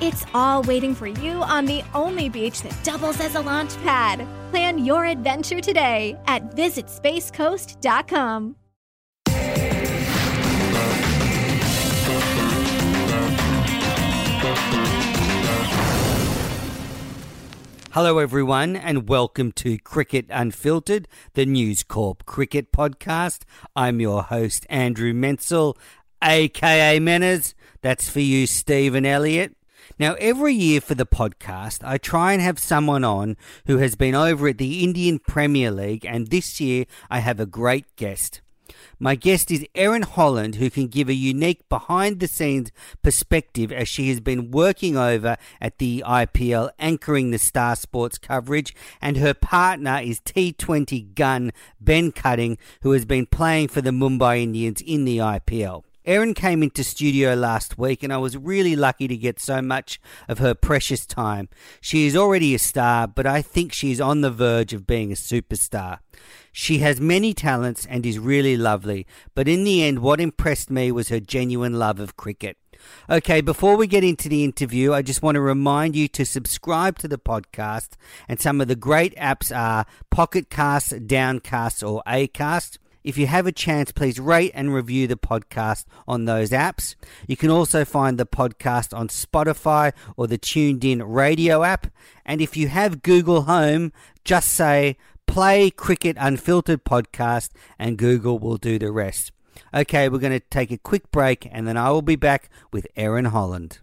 It's all waiting for you on the only beach that doubles as a launch pad. Plan your adventure today at visitspacecoast.com. Hello, everyone, and welcome to Cricket Unfiltered, the News Corp cricket podcast. I'm your host, Andrew Menczel, aka Menners. That's for you, Stephen Elliott. Now, every year for the podcast, I try and have someone on who has been over at the Indian Premier League, and this year I have a great guest. My guest is Erin Holland, who can give a unique behind the scenes perspective as she has been working over at the IPL, anchoring the Star Sports coverage, and her partner is T20 gun Ben Cutting, who has been playing for the Mumbai Indians in the IPL. Erin came into studio last week, and I was really lucky to get so much of her precious time. She is already a star, but I think she is on the verge of being a superstar. She has many talents and is really lovely, but in the end, what impressed me was her genuine love of cricket. Okay, before we get into the interview, I just want to remind you to subscribe to the podcast, and some of the great apps are Pocket Cast, Downcast, or Acast. If you have a chance, please rate and review the podcast on those apps. You can also find the podcast on Spotify or the Tuned In radio app. And if you have Google Home, just say play Cricket Unfiltered podcast and Google will do the rest. Okay, we're going to take a quick break and then I will be back with Erin Holland.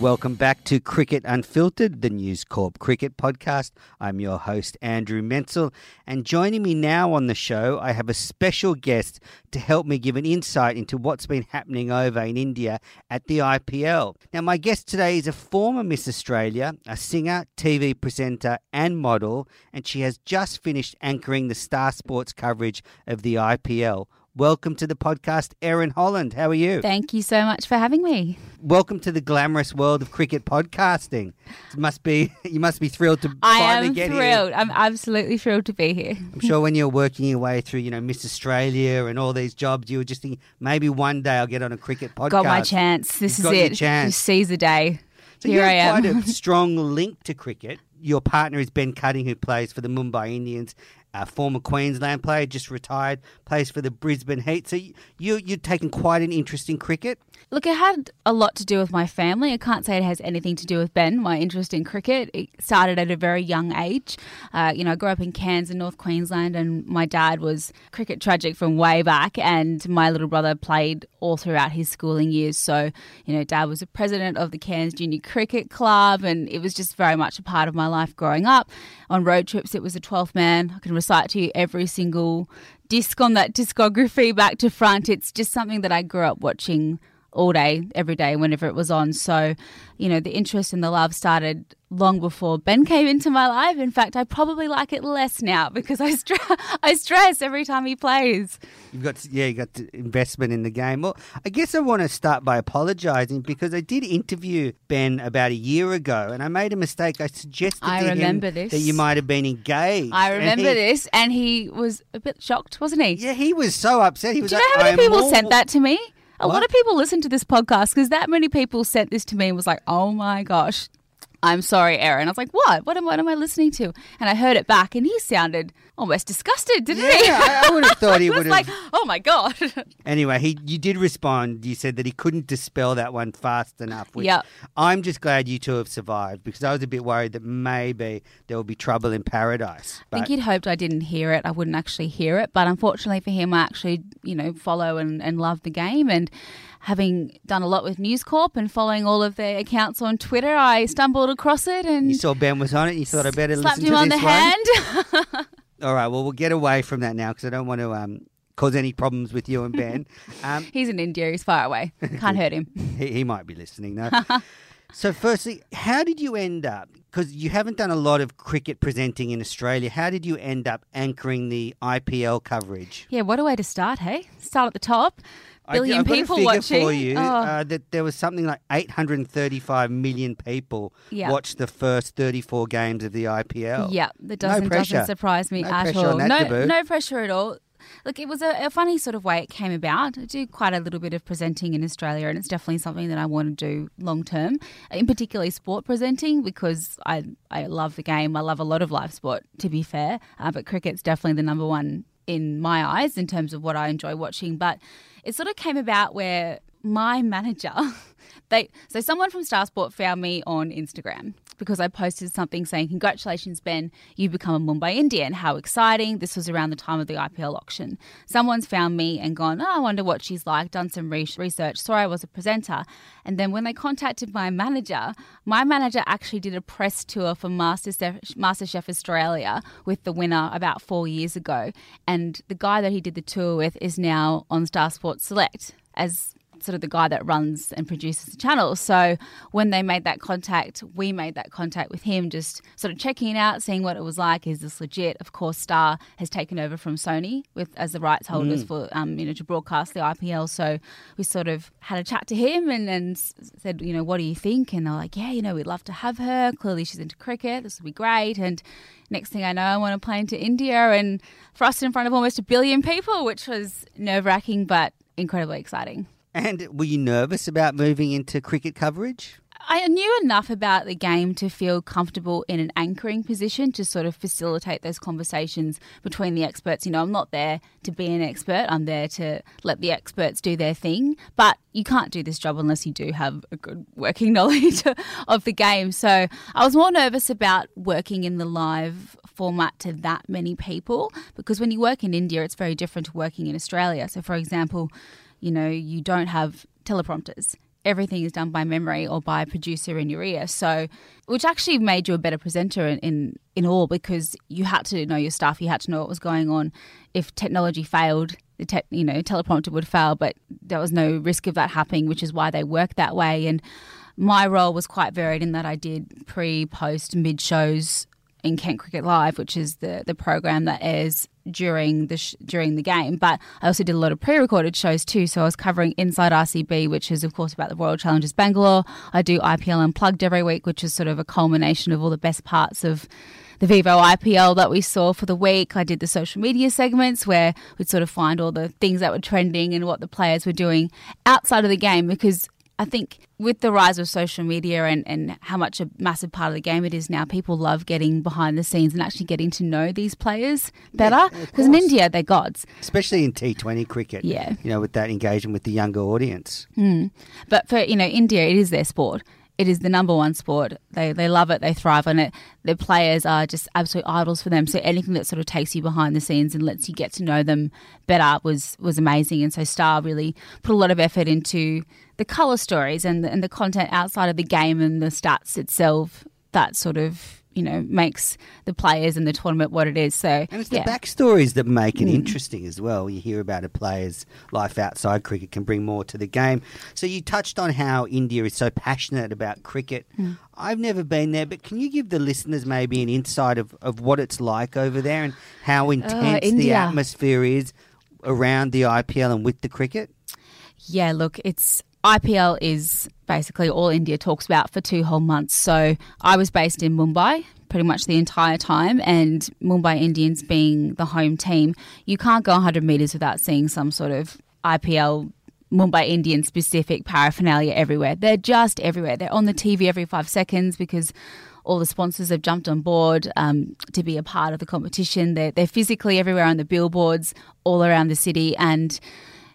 Welcome back to Cricket Unfiltered, the News Corp cricket podcast. I'm your host, Andrew Menczel, and joining me now on the show, I have a special guest to help me give an insight into what's been happening over in India at the IPL. Now, my guest today is a former Miss Australia, a singer, TV presenter, and model, and she has just finished anchoring the Star Sports coverage of the IPL. Welcome to the podcast, Erin Holland. How are you? Thank you so much for having me. Welcome to the glamorous world of cricket podcasting. It must be you must be thrilled to I finally am get thrilled. here. I'm absolutely thrilled to be here. I'm sure when you're working your way through, you know, Miss Australia and all these jobs, you were just thinking maybe one day I'll get on a cricket podcast. Got my chance. This You've is it. chance. You seize the day. So Here you I have am. quite a strong link to cricket. Your partner is Ben Cutting, who plays for the Mumbai Indians. A former Queensland player, just retired, plays for the Brisbane Heat. So you, you you've taken quite an interest in cricket. Look, it had a lot to do with my family. I can't say it has anything to do with Ben, my interest in cricket. It started at a very young age. Uh, you know, I grew up in Cairns in North Queensland, and my dad was cricket tragic from way back, and my little brother played all throughout his schooling years. So, you know, dad was the president of the Cairns Junior Cricket Club, and it was just very much a part of my life growing up. On road trips, it was a 12th man. I recite to you every single disc on that discography back to front. It's just something that I grew up watching all day, every day, whenever it was on. So, you know, the interest and the love started long before Ben came into my life. In fact, I probably like it less now because I, stre- I stress every time he plays. You've got yeah, you got the investment in the game. Well, I guess I want to start by apologising because I did interview Ben about a year ago, and I made a mistake. I suggested I to remember him this. that you might have been engaged. I and remember he- this, and he was a bit shocked, wasn't he? Yeah, he was so upset. He was Do you like, know how "I many people sent that to me? A What? lot of people listen to this podcast because that many people sent this to me and was like, oh my gosh, I'm sorry, Erin. I was like, what? What am, what am I listening to? And I heard it back and he sounded almost disgusted, didn't he? Yeah, I, I would have thought he would have. He was like, oh my God. Anyway, he you did respond. You said that he couldn't dispel that one fast enough. Which Yep. I'm just glad you two have survived because I was a bit worried that maybe there will be trouble in paradise. I think he'd hoped I didn't hear it. I wouldn't actually hear it. But unfortunately for him, I actually, you know, follow and, and love the game. And having done a lot with News Corp and following all of their accounts on Twitter, I stumbled across it and you saw Ben was on it. You thought I better slapped listen him to on this the one. hand. All right. Well, we'll get away from that now because I don't want to um, cause any problems with you and Ben. um, He's in India. He's far away. Can't hurt him. he, he might be listening though. so, firstly, how did you end up because you haven't done a lot of cricket presenting in Australia. How did you end up anchoring the IPL coverage? Yeah, what a way to start, hey? Start at the top. I- Billion a people watching. for you Oh. uh, that there was something like 835 million people Yeah. watched the first 34 games of the IPL. Yeah, that doesn't, pressure. doesn't surprise me No at all. on that no, debut. no pressure at all. Look, it was a, a funny sort of way it came about. I do quite a little bit of presenting in Australia, and it's definitely something that I want to do long term. In particularly sport presenting, because I I love the game. I love a lot of live sport, to be fair. Uh, but cricket's definitely the number one in my eyes in terms of what I enjoy watching. But it sort of came about where my manager, they so someone from Star Sport found me on Instagram because I posted something saying, "Congratulations, Ben, you've become a Mumbai Indian. How exciting!" This was around the time of the IPL auction. Someone's found me and gone, "Oh, I wonder what she's like." Done some re- research. Saw I was a presenter, and then when they contacted my manager, my manager actually did a press tour for MasterChef, MasterChef Australia with the winner about four years ago, and the guy that he did the tour with is now on Star Sports Select as sort of the guy that runs and produces the channel. So when they made that contact, we made that contact with him, just sort of checking it out, seeing what it was like. Is this legit? Of course, Star has taken over from Sony with as the rights holders for um, you know to broadcast the IPL. So we sort of had a chat to him and, and said, you know, what do you think? And they're like, yeah, you know, we'd love to have her. Clearly, she's into cricket. This would be great. And next thing I know, I want to plane to India and thrust in front of almost a billion people, which was nerve wracking but incredibly exciting. And were you nervous about moving into cricket coverage? I knew enough about the game to feel comfortable in an anchoring position to sort of facilitate those conversations between the experts. You know, I'm not there to be an expert, I'm there to let the experts do their thing. But you can't do this job unless you do have a good working knowledge of the game. So I was more nervous about working in the live format to that many people because when you work in India, it's very different to working in Australia. So, for example, you know, you don't have teleprompters. Everything is done by memory or by a producer in your ear. So, which actually made you a better presenter in, in, in all because you had to know your stuff, you had to know what was going on. If technology failed, the te- you know teleprompter would fail, but there was no risk of that happening, which is why they work that way. And my role was quite varied in that I did pre, post, mid shows in Kent Cricket Live, which is the the program that airs during the sh- during the game. But I also did a lot of pre-recorded shows too. So I was covering Inside RCB, which is of course about the Royal Challengers Bangalore. I do IPL Unplugged every week, which is sort of a culmination of all the best parts of the Vivo IPL that we saw for the week. I did the social media segments where we'd sort of find all the things that were trending and what the players were doing outside of the game because I think with the rise of social media and, and how much a massive part of the game it is now, people love getting behind the scenes and actually getting to know these players better. Because in. India, they're gods. Especially in T20 cricket. Yeah. You know, with that engagement with the younger audience. Hmm. But for you know India, it is their sport. It is the number one sport. They they love it. They thrive on it. Their players are just absolute idols for them. So anything that sort of takes you behind the scenes and lets you get to know them better was was amazing. And so Star really put a lot of effort into the color stories and the, and the content outside of the game and the stats itself. That sort of you know makes the players and the tournament what it is. So And it's yeah. the backstories that make Mm. it interesting as well. You hear about a player's life outside cricket can bring more to the game. So you touched on how India is so passionate about cricket. Mm. I've never been there, but can you give the listeners maybe an insight of, of what it's like over there and how intense the Uh, India. atmosphere is around the IPL and with the cricket? Yeah, look, it's IPL is basically all India talks about for two whole months. So I was based in Mumbai pretty much the entire time, and Mumbai Indians being the home team, you can't go 100 meters without seeing some sort of IPL. Mumbai Indian specific paraphernalia everywhere. They're just everywhere. They're on the TV every five seconds because all the sponsors have jumped on board um, to be a part of the competition. They're, they're physically everywhere on the billboards all around the city, and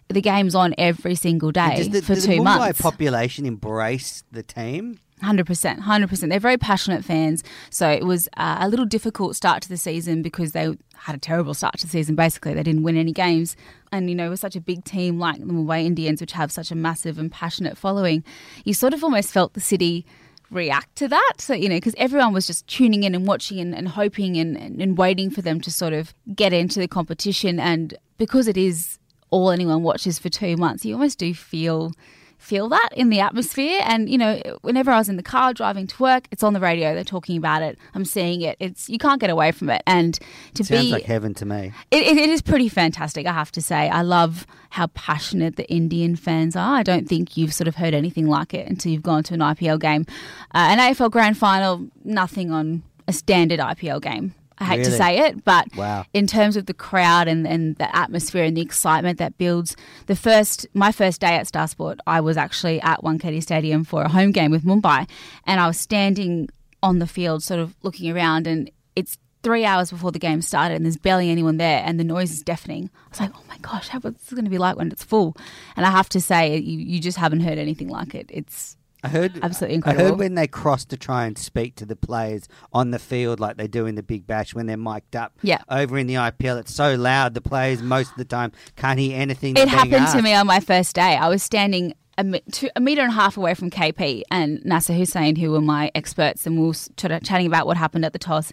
the game's on every single day Does the, for does two the Mumbai months. population embrace the team? Hundred percent, hundred percent. They're very passionate fans. So it was uh, a little difficult start to the season because they had a terrible start to the season. Basically, they didn't win any games, and you know, with such a big team like the Mumbai Indians, which have such a massive and passionate following, you sort of almost felt the city react to that. So you know, because everyone was just tuning in and watching and, and hoping and, and, and waiting for them to sort of get into the competition, and because it is all anyone watches for two months, you almost do feel feel that in the atmosphere. And you know, whenever I was in the car driving to work, it's on the radio. They're talking about it. I'm seeing it. It's you can't get away from it. And to Sounds be like heaven to me. it, it, it is pretty fantastic, I have to say. I love how passionate the Indian fans are. I don't think you've sort of heard anything like it until you've gone to an IPL game. Uh, an AFL grand final, nothing on a standard IPL game. I hate to say it, but Wow. in terms of the crowd and, and the atmosphere and the excitement that builds, the first my first day at Star Sport, I was actually at Wankhede Stadium for a home game with Mumbai, and I was standing on the field, sort of looking around, and it's three hours before the game started, and there's barely anyone there, and the noise is deafening. I was like, oh my gosh, how what's it going to be like when it's full? And I have to say, you, you just haven't heard anything like it. It's I heard Absolutely incredible. I heard when they cross to try and speak to the players on the field, like they do in the Big Bash, when they're mic'd up. Yeah. Over in the IPL, it's so loud. The players most of the time can't hear anything. It happened to me on my first day. I was standing a, meter and a half away from KP and Nasser Hussain, who were my experts, and we were ch- chatting about what happened at the toss.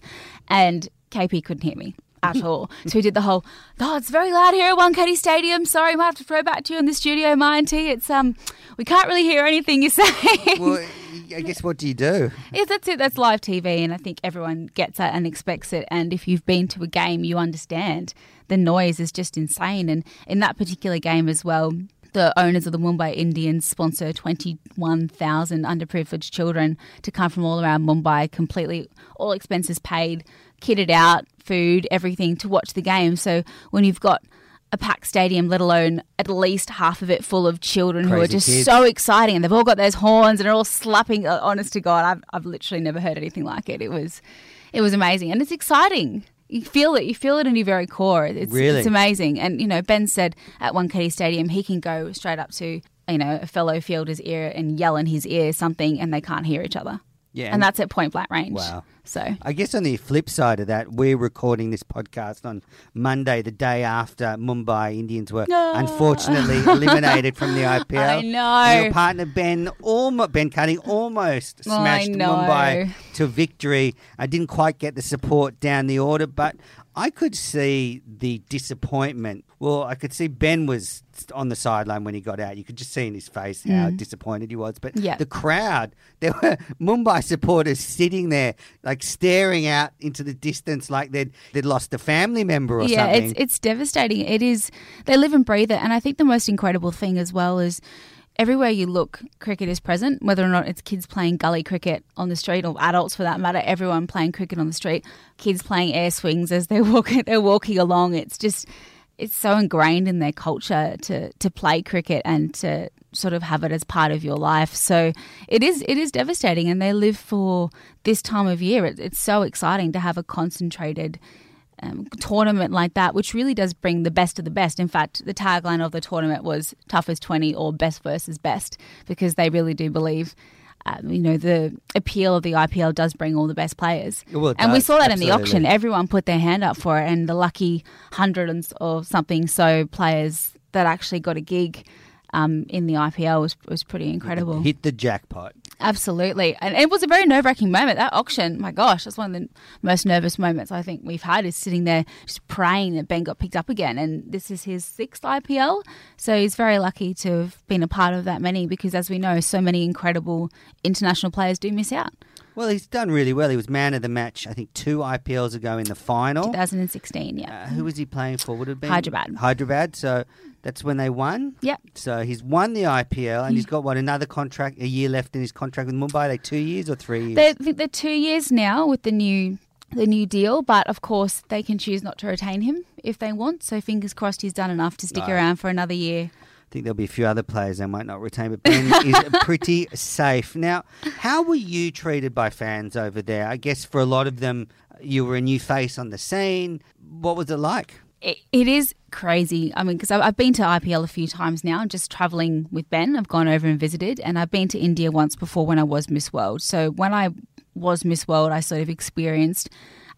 And KP couldn't hear me at all. So we did the whole, oh, it's very loud here at Wankhede Stadium. Sorry, I might have to throw back to you in the studio, Mayanti. It's um, we can't really hear anything you're saying. Well, I guess what do you do? Yes, that's it. That's live TV, and I think everyone gets it and expects it. And if you've been to a game, you understand the noise is just insane. And in that particular game as well, the owners of the Mumbai Indians sponsor 21,000 underprivileged children to come from all around Mumbai, completely all expenses paid, kitted out, food, everything to watch the game. So when you've got a packed stadium, let alone at least half of it full of children who are just kids. so exciting and they've all got those horns and are all slapping uh, honest to god I've, I've literally never heard anything like it it was it was amazing and it's exciting you feel it you feel it in your very core it's, Really? it's amazing and you know ben said at One Wankhede stadium he can go straight up to you know a fellow fielder's ear and yell in his ear something and they can't hear each other Yeah, and that's at point blank range Wow. so I guess on the flip side of that, we're recording this podcast on Monday, the day after Mumbai Indians were No. unfortunately eliminated from the IPL. I And know. your partner Ben, almost Ben Cutting, almost smashed. Mumbai to victory. I didn't quite get the support down the order, but I could see the disappointment. Well, I could see Ben was on the sideline when he got out. You could just see in his face how disappointed he was. But Mm. Yeah. the crowd, there were Mumbai supporters sitting there, like staring out into the distance, like they'd they'd lost a family member or yeah, something. Yeah, it's it's devastating. It is. They live and breathe it, and I think the most incredible thing as well is everywhere you look, cricket is present. Whether or not it's kids playing gully cricket on the street, or adults for that matter, everyone playing cricket on the street. Kids playing air swings as they're walking. They're walking along. It's just. It's so ingrained in their culture to to play cricket and to sort of have it as part of your life. So it is it is devastating, and they live for this time of year. It, it's so exciting to have a concentrated um, tournament like that, which really does bring the best of the best. In fact, the tagline of the tournament was "toughest twenty" or "best versus best," because they really do believe. Um, you know the appeal of the IPL does bring all the best players, Well, and we saw that in the auction. Everyone put their hand up for it, and the lucky hundred and or something so players that actually got a gig um, in the IPL was was pretty incredible. Hit the jackpot. Absolutely. And it was a very nerve wracking moment. That auction, my gosh, that's one of the most nervous moments I think we've had is sitting there just praying that Ben got picked up again. And this is his sixth IPL. So he's very lucky to have been a part of that many because, as we know, so many incredible international players do miss out. Well, he's done really well. He was man of the match, I think, two IPLs ago in the final. 2016, yeah. Uh, who was he playing for? Would it have been Hyderabad. Hyderabad. So that's when they won. Yep. So he's won the IPL, and he's got what another contract, a year left in his contract with Mumbai. Like two years or three years. They're, I think they're two years now with the new the new deal, but of course they can choose not to retain him if they want. So fingers crossed he's done enough to stick Right. around for another year. I think there'll be a few other players they might not retain, but Ben is pretty safe. Now, how were you treated by fans over there? I guess for a lot of them, you were a new face on the scene. What was it like? It, it is crazy. I mean, because I've, been to IPL a few times now, just traveling with Ben. I've gone over and visited, and I've been to India once before when I was Miss World. So when I was Miss World, I sort of experienced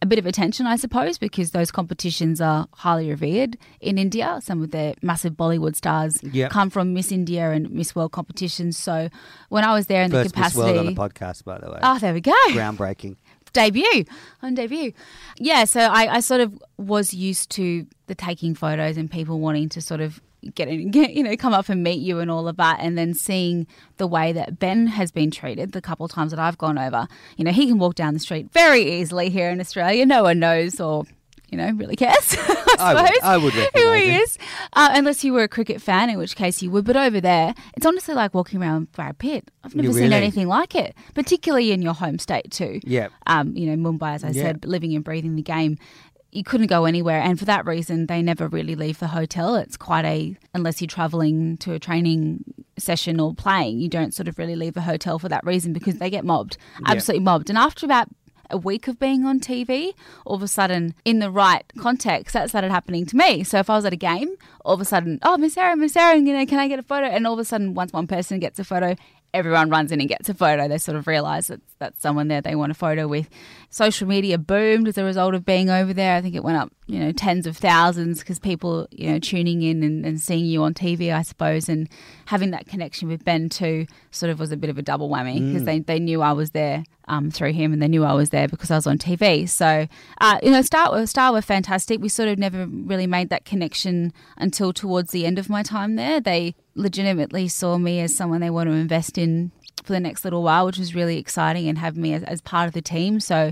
a bit of attention, I suppose, because those competitions are highly revered in India. Some of the massive Bollywood stars Yep. come from Miss India and Miss World competitions. So when I was there in First the capacity, Miss World on the podcast, by the way. oh, there we go Groundbreaking. Debut on debut yeah so I, I sort of was used to the taking photos and people wanting to sort of getting get, you know come up and meet you and all of that, and then seeing the way that Ben has been treated the couple of times that I've gone over. You know, he can walk down the street very easily here in Australia. No one knows or you know, really cares. I, I would- suppose, I would who he is, uh, unless you were a cricket fan, in which case you would. But over there, it's honestly like walking around Brad Pitt. I've never You seen really? anything like it, particularly in your home state too. Yeah. Um, you know, Mumbai, as I Yeah. said, living and breathing the game. You couldn't go anywhere, and for that reason, they never really leave the hotel. It's quite a unless you're traveling to a training session or playing, you don't sort of really leave the hotel for that reason because they get mobbed, absolutely mobbed. And after about a week of being on TV, all of a sudden, in the right context, that started happening to me. So if I was at a game, all of a sudden, oh, Miss Erin, Miss Erin, you know, can I get a photo? And all of a sudden, once one person gets a photo, everyone runs in and gets a photo. They sort of realise that that's someone there they want a photo with. Social media boomed as a result of being over there. I think it went up, you know, tens of thousands because people, you know, tuning in and, and seeing you on TV, I suppose, and having that connection with Ben too sort of was a bit of a double whammy because mm. they, they knew I was there um, through him and they knew I was there because I was on TV. So, uh, you know, Star, were- Star were fantastic. We sort of never really made that connection until towards the end of my time there. They legitimately saw me as someone they want to invest in for the next little while, which was really exciting and have me as, as part of the team. So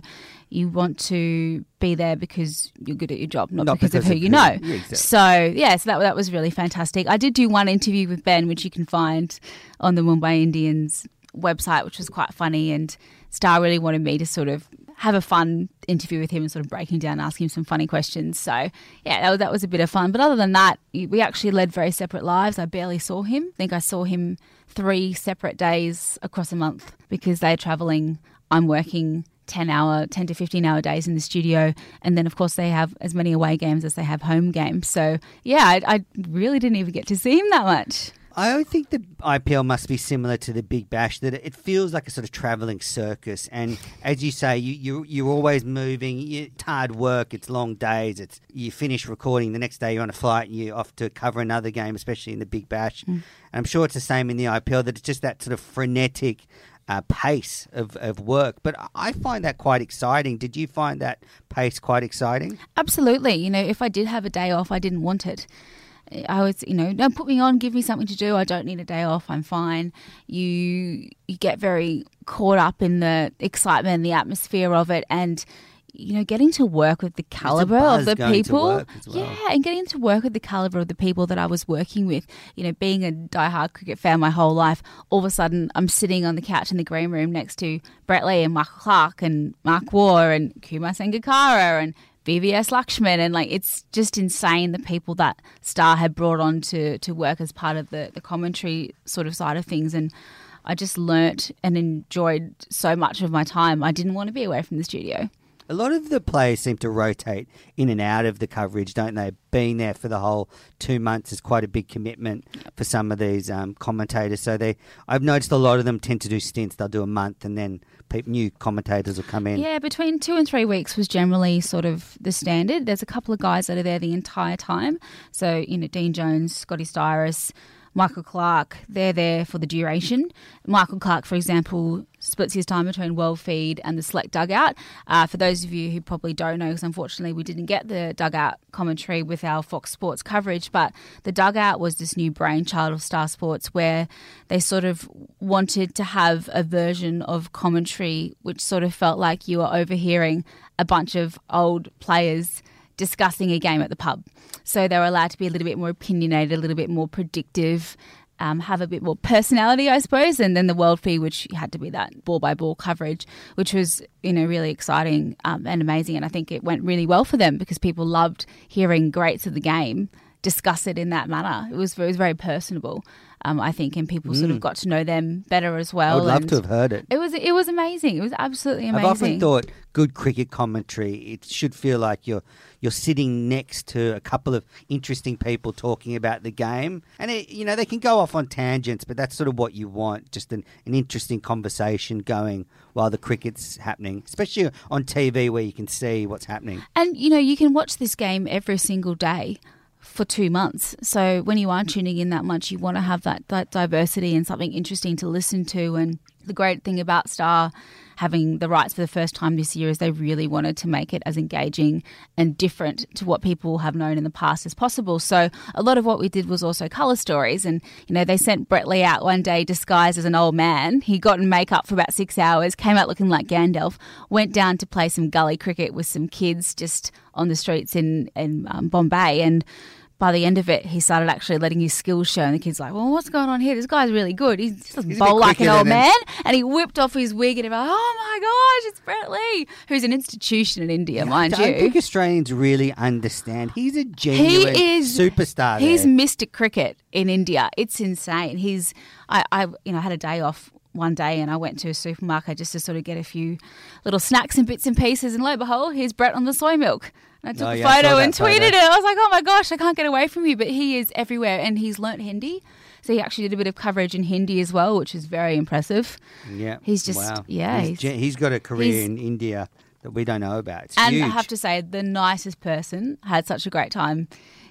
you want to be there because you're good at your job, not, Not because, of who you know. Yeah, exactly. So yeah, so that that was really fantastic. I did do one interview with Ben, which you can find on the Mumbai Indians website, which was quite funny. And Star really wanted me to sort of have a fun interview with him and sort of break him down, ask him some funny questions. So yeah, that was, that was a bit of fun. But other than that, we actually led very separate lives. I barely saw him. I think I saw him three separate days across a month because they're traveling. I'm working 10 hour 10 to 15 hour days in the studio and then of course they have as many away games as they have home games so yeah I, I really didn't even get to see him that much I think the IPL must be similar to the Big Bash, that it feels like a sort of travelling circus. And as you say, you, you, you're always moving. You, it's hard work. It's long days. It's You finish recording. The next day you're on a flight and you're off to cover another game, especially in the Big Bash. And I'm sure it's the same in the IPL, that it's just that sort of frenetic uh, pace of, of work. But I find that quite exciting. Did you find that pace quite exciting? Absolutely. You know, if I did have a day off, I didn't want it. I was, you know, don't put me on, give me something to do. I don't need a day off. I'm fine. You you get very caught up in the excitement and the atmosphere of it and you know, getting to work with the caliber of the people. well. Yeah, and getting to work with the caliber of the people that I was working with. You know, being a diehard cricket fan my whole life, all of a sudden I'm sitting on the couch in the green room next to Brett Lee and Michael Clarke and Mark Waugh and Kumar Sangakkara and VVS Laxman and like it's just insane the people that Star had brought on to to work as part of the the commentary sort of side of things and I just learnt and enjoyed so much of my time. I didn't want to be away from the studio. A lot of the players seem to rotate in and out of the coverage, don't they? Being there for the whole two months is quite a big commitment for some of these um, commentators. So they, I've noticed a lot of them tend to do stints. They'll do a month, and then pe- new commentators will come in. Yeah, between two and three weeks was generally sort of the standard. There's a couple of guys that are there the entire time. So, you know, Dean Jones, Scotty Styris, Michael Clarke, they're there for the duration. Michael Clarke, for example, splits his time between World Feed and the Select Dugout. Uh, for those of you who probably don't know, because unfortunately we didn't get the Dugout commentary with our Fox Sports coverage, but the Dugout was this new brainchild of Star Sports where they sort of wanted to have a version of commentary which sort of felt like you were overhearing a bunch of old players discussing a game at the pub. So they were allowed to be a little bit more opinionated, a little bit more predictive, um, have a bit more personality, I suppose. And then the world feed, which had to be that ball by ball coverage, which was you know really exciting um, and amazing. And I think it went really well for them because people loved hearing greats of the game discuss it in that manner. It was it was very personable, um, I think, and people sort of got to know them better as well. I would love to have heard it. It was it was amazing. It was absolutely amazing. I've often thought good cricket commentary. It should feel like you're you're sitting next to a couple of interesting people talking about the game, and it, you know they can go off on tangents, but that's sort of what you want. Just an, an interesting conversation going while the cricket's happening, especially on TV where you can see what's happening. And you know, you can watch this game every single day for two months. So when you are tuning in that much, you want to have that, that diversity and something interesting to listen to. And The great thing about Star having the rights for the first time this year is they really wanted to make it as engaging and different to what people have known in the past as possible. So a lot of what we did was also colour stories. And, you know, they sent Brett Lee out one day disguised as an old man. He got in makeup for about six hours, came out looking like Gandalf, went down to play some gully cricket with some kids just on the streets in, in um, Bombay. And by the end of it, he started actually letting his skills show. And the kid's like, well, what's going on here? This guy's really good. He doesn't He's bowl like an old than him." man. And he whipped off his wig and he was like, oh my gosh, it's Brett Lee, who's an institution in India, mind I you. think Australians really understand. He's a genuine is- superstar. He's there. Mr. Cricket in India. It's insane. He's I, I you know had a day off one day and I went to a supermarket just to sort of get a few little snacks and bits and pieces and lo and behold, here's Brett on the soy milk. And I took Oh, a yeah, photo and photo. tweeted it. I was like, oh my gosh, I can't get away from you. But he is everywhere and he's learnt Hindi. So he actually did a bit of coverage in Hindi as well, which is very impressive. Yeah, He's just- wow. yeah, He's, he's- he's got a career in India that we don't know about. It's And huge. I have to say, the nicest person. Had such a great time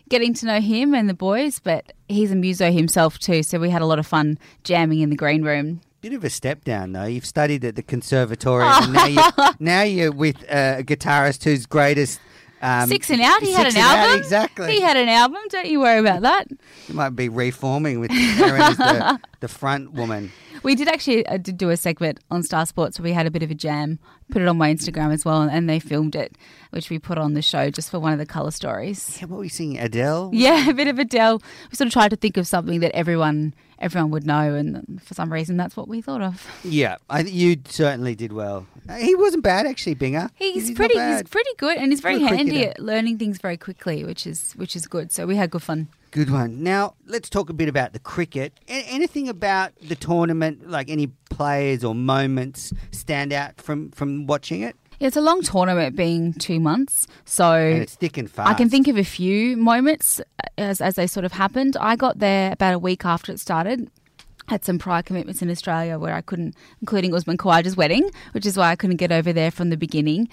getting to know him and the boys, but he's a muso himself too. So we had a lot of fun jamming in the green room. Bit of a step down though. You've studied at the conservatory, and now you now you're with uh, a guitarist whose greatest um, Six and out. He had an and Out, album. exactly. He had an album. Don't you worry about that. You might be reforming with Erin as the, the front woman. We did actually uh, did do a segment on Star Sports where we had a bit of a jam. Put it on my Instagram as well, and they filmed it, which we put on the show just for one of the color stories. Yeah, what were we singing? Adele. Yeah, a bit of Adele. We sort of tried to think of something that everyone everyone would know, and for some reason, that's what we thought of. Yeah, I, th- you certainly did well. Uh, He wasn't bad actually, Binga. He's, not pretty. He's pretty good, and he's very handy at learning things very quickly, which is which is good. So we had good fun. Good one. Now, let's talk a bit about the cricket. A- anything about the tournament, like any players or moments stand out from, from watching it? Yeah, it's a long tournament, being two months. So And it's thick and fast. I can think of a few moments as, as they sort of happened. I got there about a week after it started. Had some prior commitments in Australia where I couldn't, including Usman Khawaja's wedding, which is why I couldn't get over there from the beginning.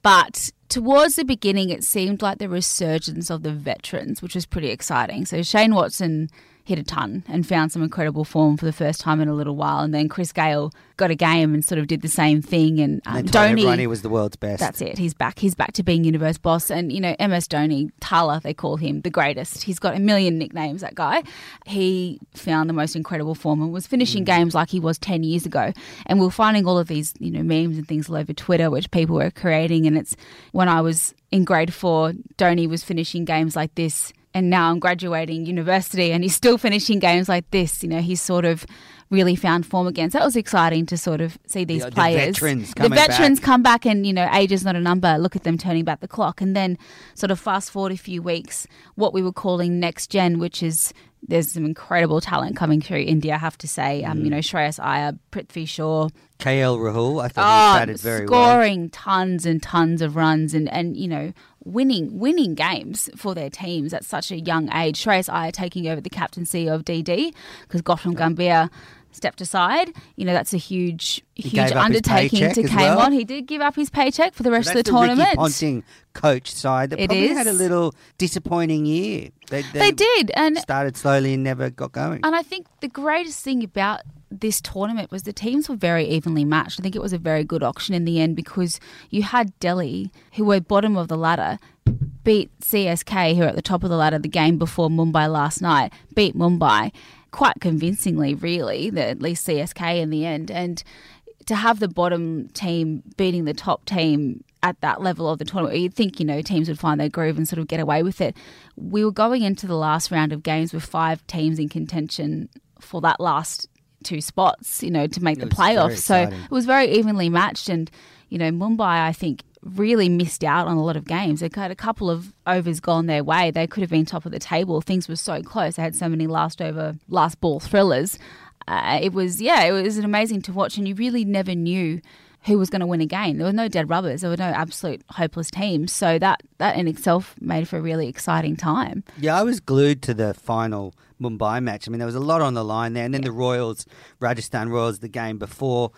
But towards the beginning, it seemed like the resurgence of the veterans, which was pretty exciting. So Shane Watson hit a ton and found some incredible form for the first time in a little while. And then Chris Gayle got a game and sort of did the same thing. And um, And they told Dhoni- everyone he was the world's best. that's it. He's back. He's back to being universe boss. And you know, MS Dhoni, Thala, they call him the greatest. He's got a million nicknames. That guy. He found the most incredible form and was finishing Mm. games like he was ten years ago. And we we're finding all of these, you know, memes and things all over Twitter, which people were creating. And it's when I was in grade four, Dhoni was finishing games like this. And now I'm graduating university and he's still finishing games like this. You know, he's sort of really found form again. So that was exciting to sort of see these The- the players. veterans the veterans back. come back and you know age is not a number look at them turning back the clock and then sort of fast forward a few weeks what we were calling next gen which is there's some incredible talent coming through India I have to say um, Mm. you know Shreyas Iyer Prithvi Shaw KL Rahul, I thought he batted very well. Ah, scoring tons and tons of runs and, and you know winning winning games for their teams at such a young age. Shreyas Iyer taking over the captaincy of DD because Gautam Gambhir stepped aside. You know that's a huge huge gave up his undertaking to came well. on. He did give up his paycheck for the rest That's of the, the tournament. Ricky Ponting coach side that It probably is. had a little disappointing year. They, they did, and started slowly and never got going. And I think the greatest thing about this tournament was the teams were very evenly matched. I think it was a very good auction in the end because you had Delhi, who were bottom of the ladder, beat CSK, who are at the top of the ladder the game before Mumbai last night, beat Mumbai quite convincingly, really, the, at least CSK in the end. And to have the bottom team beating the top team at that level of the tournament, you'd think, you know, teams would find their groove and sort of get away with it. We were going into the last round of games with five teams in contention for that last two spots, you know, to make the was very playoffs. So it was very evenly matched. And, you know, Mumbai, I think, really missed out on a lot of games. They had a couple of overs gone their way. They could have been top of the table. Things were so close. They had so many last over, last ball thrillers. Uh, it was, yeah, it was amazing to watch. And you really never knew who was going to win a game. There were no dead rubbers. There were no absolute hopeless teams. So that, that in itself made for a really exciting time. Yeah, I was glued to the final Mumbai match. I mean, there was a lot on the line there, and then the Royals, Rajasthan Royals, the game before,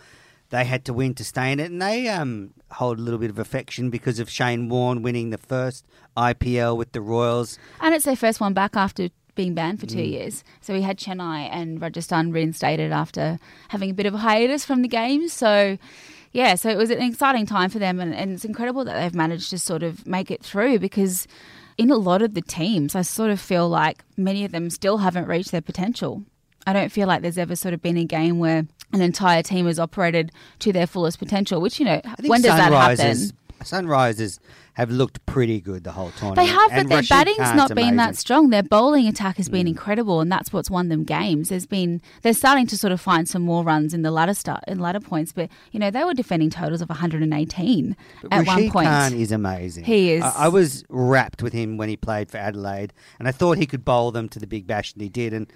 they had to win to stay in it, and they um, hold a little bit of affection because of Shane Warne winning the first IPL with the Royals. And it's their first one back after being banned for two years. So we had Chennai and Rajasthan reinstated after having a bit of a hiatus from the games. So yeah, so it was an exciting time for them, and, and it's incredible that they've managed to sort of make it through because in a lot of the teams, I sort of feel like many of them still haven't reached their potential. I don't feel like there's ever sort of been a game where an entire team has operated to their fullest potential, which, you know, when does that happen? Sunrisers- have looked pretty good the whole time. They have, but And their Rashid batting's Khan's not been that. Mm. strong. Their bowling attack has been incredible, and that's what's won them games. There's been they're starting to sort of find some more runs in the latter start in latter points, but you know they were defending totals of 118 at one Rashid point. Khan is amazing. He is. I, I was rapt with him when he played for Adelaide, and I thought he could bowl them to the Big Bash, and he did. And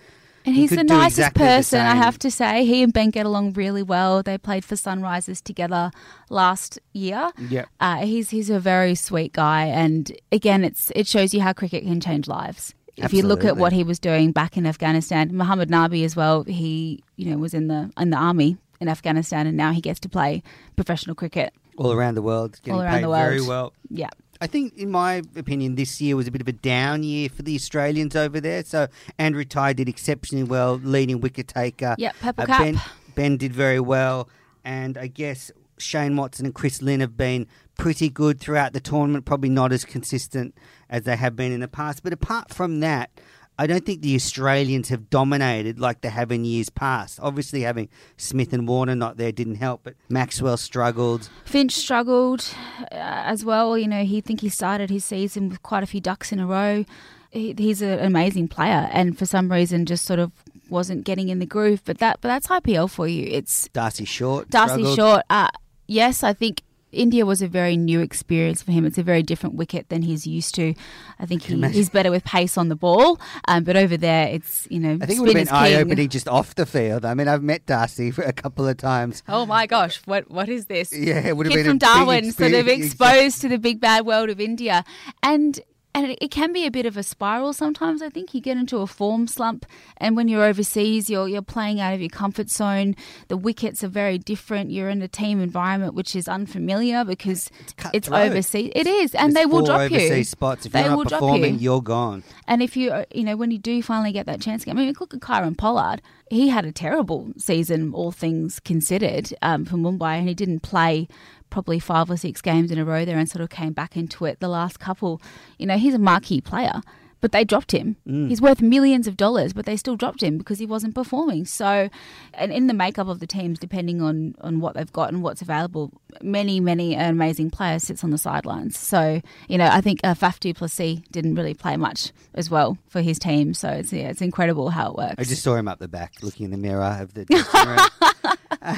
And he's the nicest exactly the person, I have to say. He and Ben get along really well. They played for Sunrisers together last year. Yep. Uh, he's he's a very sweet guy, and again, it's it shows you how cricket can change lives. If you look at what he was doing back in Afghanistan, Muhammad Nabi as well, he you know was in the in the army in Afghanistan, and now he gets to play professional cricket. all around the world, getting All around paid the world. very well. Yeah, I think, in my opinion, this year was a bit of a down year for the Australians over there. So Andrew Tye did exceptionally well, leading wicket taker. Yep, purple Uh, cap. Ben, ben did very well, and I guess Shane Watson and Chris Lynn have been pretty good throughout the tournament. Probably not as consistent as they have been in the past, but apart from that. I don't think the Australians have dominated like they have in years past. Obviously, having Smith and Warner not there didn't help, but Maxwell struggled. Finch struggled uh, as well. You know, he think he started his season with quite a few ducks in a row. He, he's an amazing player, and for some reason, just sort of wasn't getting in the groove. But that, but that's IPL for you. It's Darcy Short. Darcy struggled. Short. Uh, yes, I think India was a very new experience for him. It's a very different wicket than he's used to. I think he, he's better with pace on the ball, um, but over there, it's you know, I think it would have been spin is king. eye opening just off the field. I mean, I've met Darcy for a couple of times. Oh my gosh, what what is this? Yeah, it would have Kid been from Darwin, of experience. exposed to the big bad world of India, and and it, it can be a bit of a spiral sometimes. I think you get into a form slump, and when you're overseas, you're you're playing out of your comfort zone. The wickets are very different. You're in a team environment which is unfamiliar because it's, cutthroat. overseas. It is, and There's they will drop you. spots. If They you're will not drop performing, you. are gone. And if you, you know, when you do finally get that chance, again. I mean, look at Kieron Pollard. He had a terrible season, all things considered, um, for Mumbai, and he didn't play probably five or six games in a row there and sort of came back into it the last couple. You know, he's a marquee player, but they dropped him. Mm. He's worth millions of dollars, but they still dropped him because he wasn't performing. So, and in the makeup of the teams, depending on, on what they've got and what's available, many, many amazing players sits on the sidelines. So, you know, I think uh, Faf du Plessis didn't really play much as well for his team. So it's, yeah, it's incredible how it works. I just saw him up the back looking in the mirror of the dressing room.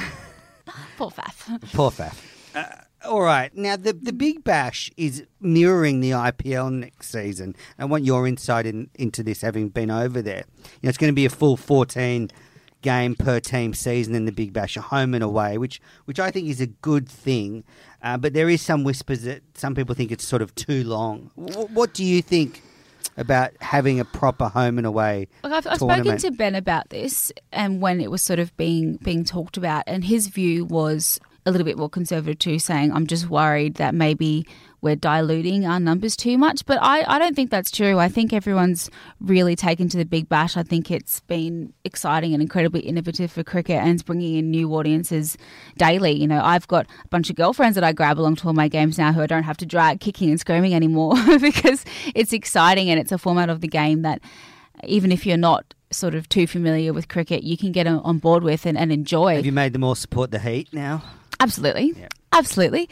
Poor Faf. Poor Faf. Uh, all right. Now, the, the Big Bash is mirroring the IPL next season. I want your insight in, into this, having been over there. You know, it's going to be a full 14 game per team season in the Big Bash, a home and away, which, which I think is a good thing. Uh, but there is some whispers that some people think it's sort of too long. W- what do you think about having a proper home and away Look, I've, I've spoken to Ben about this, and when it was sort of being being talked about, and his view was a little bit more conservative too, saying, "I'm just worried that maybe we're diluting our numbers too much." But I, I don't think that's true. I think everyone's really taken to the Big Bash. I think it's been exciting and incredibly innovative for cricket, and it's bringing in new audiences daily. You know, I've got a bunch of girlfriends that I grab along to all my games now who I don't have to drag kicking and screaming anymore because it's exciting and it's a format of the game that even if you're not sort of too familiar with cricket, you can get on board with and, and enjoy. Have you made them all support the Heat now? Absolutely. Yeah. Absolutely.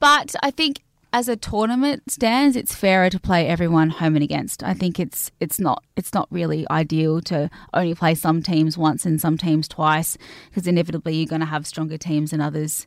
But I think as a tournament stands, it's fairer to play everyone home and against. I think it's it's not it's not really ideal to only play some teams once and some teams twice because inevitably you're going to have stronger teams than others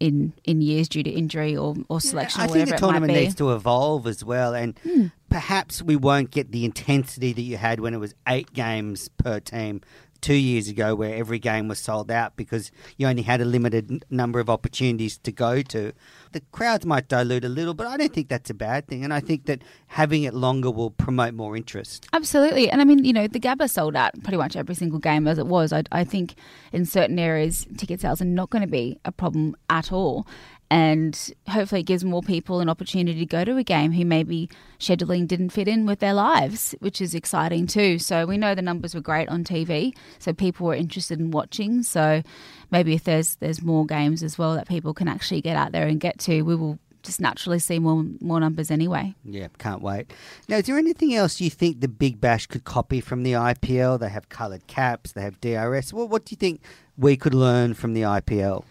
in in years due to injury or, or selection I or think the tournament needs to evolve as well, and hmm. perhaps we won't get the intensity that you had when it was eight games per team two years ago, where every game was sold out because you only had a limited number of opportunities to go to. The crowds might dilute a little, but I don't think that's a bad thing, and I think that having it longer will promote more interest. Absolutely. And I mean, you know, the Gabba sold out pretty much every single game as it was. I, I think in certain areas, ticket sales are not going to be a problem at all. And hopefully it gives more people an opportunity to go to a game who maybe scheduling didn't fit in with their lives, which is exciting too. So we know the numbers were great on TV, so people were interested in watching. So maybe if there's there's more games as well that people can actually get out there and get to, we will just naturally see more more numbers anyway. Yeah, can't wait. Now, is there anything else you think the Big Bash could copy from the IPL? They have coloured caps, they have DRS. Well, what do you think we could learn from the IPL?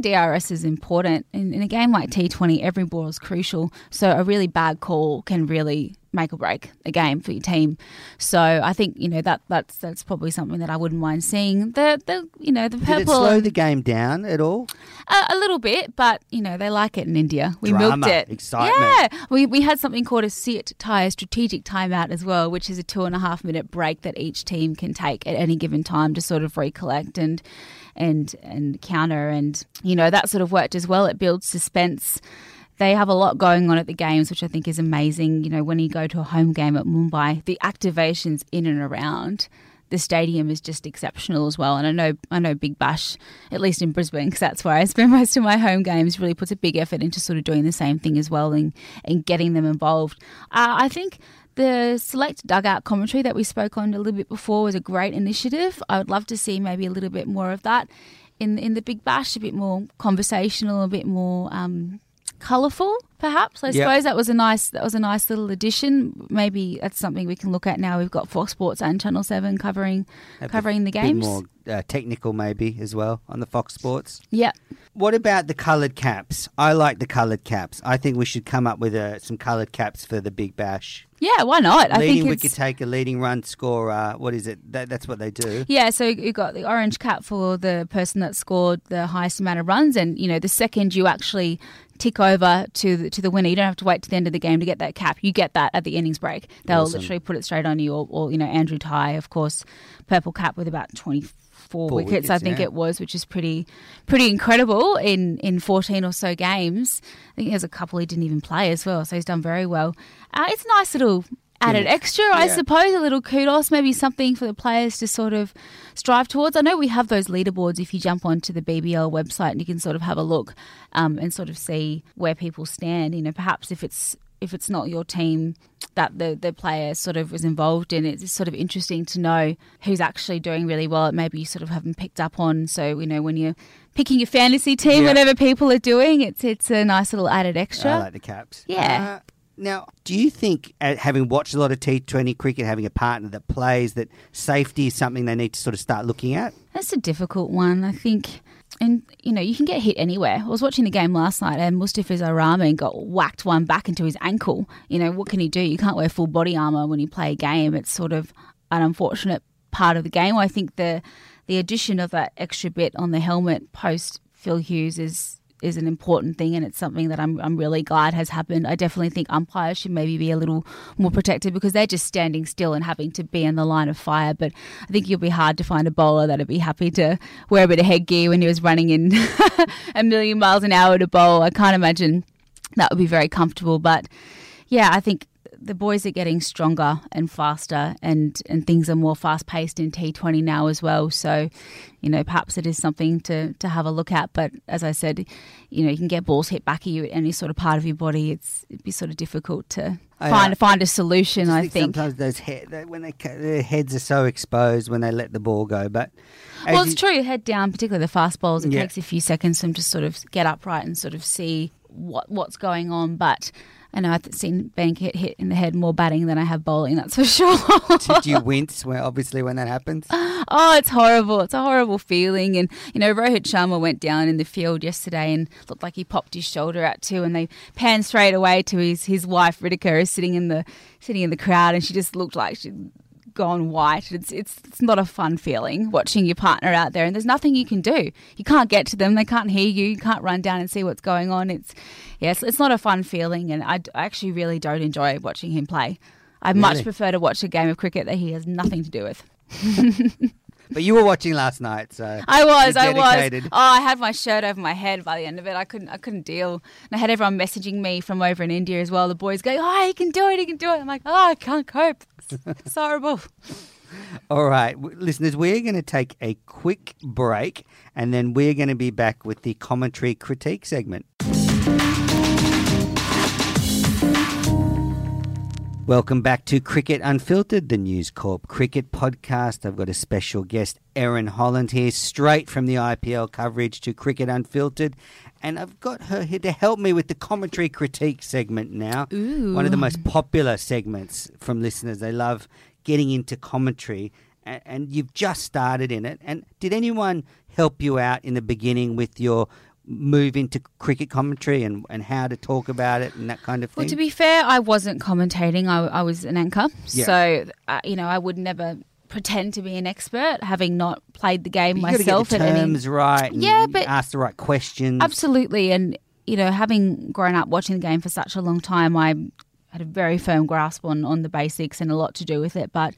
DRS is important. In, in a game like T20, every ball is crucial. So a really bad call can really make or break a game for your team. So I think you know that that's that's probably something that I wouldn't mind seeing. The the you know the purple Did it slow the game down at all? a, a little bit, but you know they like it in India. We Drama, milked it. excitement. Yeah, we we had something called a sit tie, a strategic timeout as well, which is a two and a half minute break that each team can take at any given time to sort of recollect and and and counter and you know that sort of worked as well. It builds suspense they have a lot going on at the games, which I think is amazing. You know, when you go to a home game at Mumbai, the activations in and around the stadium is just exceptional as well. And I know I know Big Bash, at least in Brisbane, because that's where I spend most of my home games, really puts a big effort into sort of doing the same thing as well and, and getting them involved. Uh, I think the select dugout commentary that we spoke on a little bit before was a great initiative. I would love to see maybe a little bit more of that in in the Big Bash, a bit more conversational, a bit more. Um, colourful perhaps i Yep. suppose that was a nice that was a nice little addition maybe that's something we can look at now we've got fox sports and channel 7 covering A bit- covering the bit games more uh, technical, maybe as well on the Fox Sports. yeah What about the coloured caps? I like the coloured caps. I think we should come up with uh, some coloured caps for the Big Bash. yeah why not i leading think wicket it's taker, leading run scorer. What is it? That, that's what they do. yeah, so you got the orange cap for the person that scored the highest amount of runs, and you know the second you actually tick over to the, to the winner, you don't have to wait to the end of the game to get that cap. You get that at the innings break. They'll Awesome. literally put it straight on you, or, or you know Andrew Tye, of course, purple cap with about twenty four Four wickets, I think yeah. it was, which is pretty pretty incredible in in fourteen or so games. I think there's a couple he didn't even play as well, so he's done very well. Uh, it's a nice little. Added extra, I suppose, a little kudos, maybe something for the players to sort of strive towards. I know we have those leaderboards if you jump onto the BBL website and you can sort of have a look um, and sort of see where people stand. You know, perhaps if it's if it's not your team that the the player sort of was involved in, it's sort of interesting to know who's actually doing really well. Maybe you sort of haven't picked up on. So you know when you're picking your fantasy team, Yeah. whatever people are doing, it's it's a nice little added extra. I like the caps. Yeah. Uh, now, do you think, uh, having watched a lot of T20 cricket, having a partner that plays, that safety is something they need to sort of start looking at? That's a difficult one, I think. And you know, you can get hit anywhere. I was watching the game last night, and Mustafizur Rahman got whacked one back into his ankle. You know, what can he do? You can't wear full body armor when you play a game. It's sort of an unfortunate part of the game. I think the the addition of that extra bit on the helmet post Phil Hughes is is an important thing, and it's something that I'm I'm really glad has happened. I definitely think umpires should maybe be a little more protected because they're just standing still and having to be in the line of fire. But I think you'll be hard to find a bowler that'd be happy to wear a bit of headgear when he was running in a million miles an hour to bowl. I can't imagine that would be very comfortable. But yeah, I think the boys are getting stronger and faster, and, and things are more fast paced in T20 now as well. So, you know, perhaps it is something to, to have a look at. But as I said, you know, you can get balls hit back at you at any sort of part of your body. It's it'd be sort of difficult to I, find uh, find a solution. I think, think. sometimes those head, they- when they their heads are so exposed when they let the ball go. But Well, it's you- true. Head down, particularly the fast balls, It Yeah. takes a few seconds for them to sort of get upright and sort of see what what's going on. But I know I've seen Ben get hit in the head more batting than I have bowling. That's for sure. did you wince? Well, obviously when that happens. oh, it's horrible. It's a horrible feeling. And you know, Rohit Sharma went down in the field yesterday and looked like he popped his shoulder out too. And they panned straight away to his his wife Ritika, who's sitting in the sitting in the crowd, and she just looked like she'd gone white. It's it's it's not a fun feeling watching your partner out there, and there's nothing you can do. You can't get to them. They can't hear you. You can't run down and see what's going on. It's yes, it's not a fun feeling, and I, d- I actually really don't enjoy watching him play. I much prefer to watch a game of cricket that he has nothing to do with. But you were watching last night, so I was, I was. Oh, I had my shirt over my head by the end of it. I couldn't, I couldn't deal. And I had everyone messaging me from over in India as well. The boys going, "Oh, he can do it, he can do it." I'm like, "Oh, I can't cope. It's horrible." All right, listeners, we're going to take a quick break and then we're going to be back with the commentary critique segment. Welcome back to Cricket Unfiltered, the News Corp Cricket Podcast. I've got a special guest, Erin Holland, here, straight from the IPL coverage to Cricket Unfiltered. And I've got her here to help me with the commentary critique segment now. Ooh. One of the most popular segments from listeners. They love getting into commentary, and, and you've just started in it. And did anyone help you out in the beginning with your move into cricket commentary and, and how to talk about it and that kind of thing? Well, to be fair, I wasn't commentating. I, I was an anchor, Yeah. so uh, you know I would never pretend to be an expert, having not played the game you got to myself. get the at any- terms right. And Yeah, but- ask the right questions. Absolutely, and you know, having grown up watching the game for such a long time, I had a very firm grasp on on the basics and a lot to do with it. But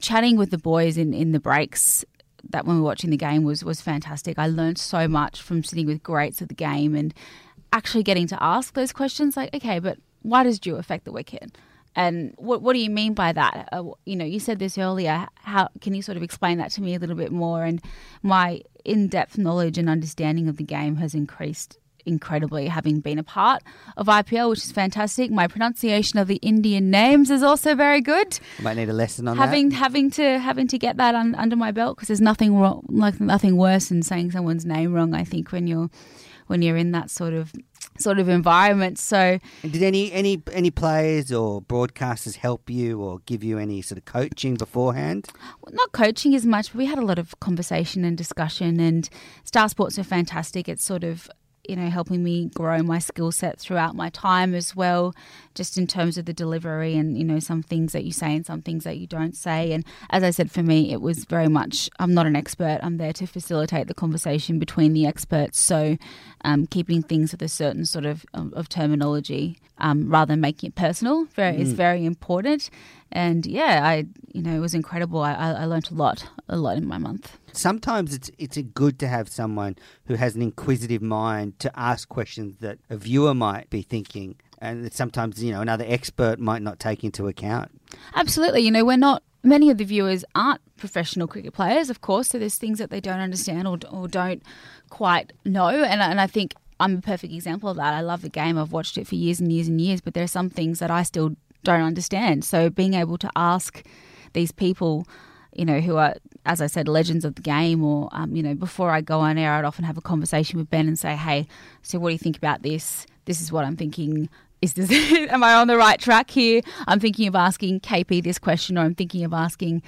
chatting with the boys in in the breaks. That when we were watching the game was was fantastic. I learned so much from sitting with greats of the game and actually getting to ask those questions. Like, okay, but why does dew affect the wicket? And what what do you mean by that? Uh, you know, you said this earlier. How can you sort of explain that to me a little bit more? And my in depth knowledge and understanding of the game has increased incredibly, having been a part of IPL, which is fantastic. My pronunciation of the Indian names is also very good. I Might need a lesson on having that. having to having to get that un, under my belt because there's nothing wrong, like nothing worse than saying someone's name wrong. I think when you're when you're in that sort of sort of environment. So Did any any any players or broadcasters help you or give you any sort of coaching beforehand? not coaching as much, but we had a lot of conversation and discussion. And Star Sports are fantastic. It's sort of you know helping me grow my skill set throughout my time as well, just in terms of the delivery and you know some things that you say and some things that you don't say. And as I said, for me, it was very much I'm not an expert. I'm there to facilitate the conversation between the experts. So um, keeping things with a certain sort of of, of terminology um, rather than making it personal very, is very important. And yeah, I you know it was incredible. I, I, I learned a lot, a lot in my month. Sometimes it's it's good to have someone who has an inquisitive mind to ask questions that a viewer might be thinking, and that sometimes you know another expert might not take into account. Absolutely. You know, we're not, many of the viewers aren't professional cricket players, of course. So there's things that they don't understand or, or don't quite know. And, and I think I'm a perfect example of that. I love the game. I've watched it for years and years and years, but there are some things that I still don't understand. So being able to ask these people, you know, who are, as I said, legends of the game, or, um, you know, before I go on air, I'd often have a conversation with Ben and say, hey, so what do you think about this? This is what I'm thinking. Is this, am I on the right track here? I'm thinking of asking KP this question, or I'm thinking of asking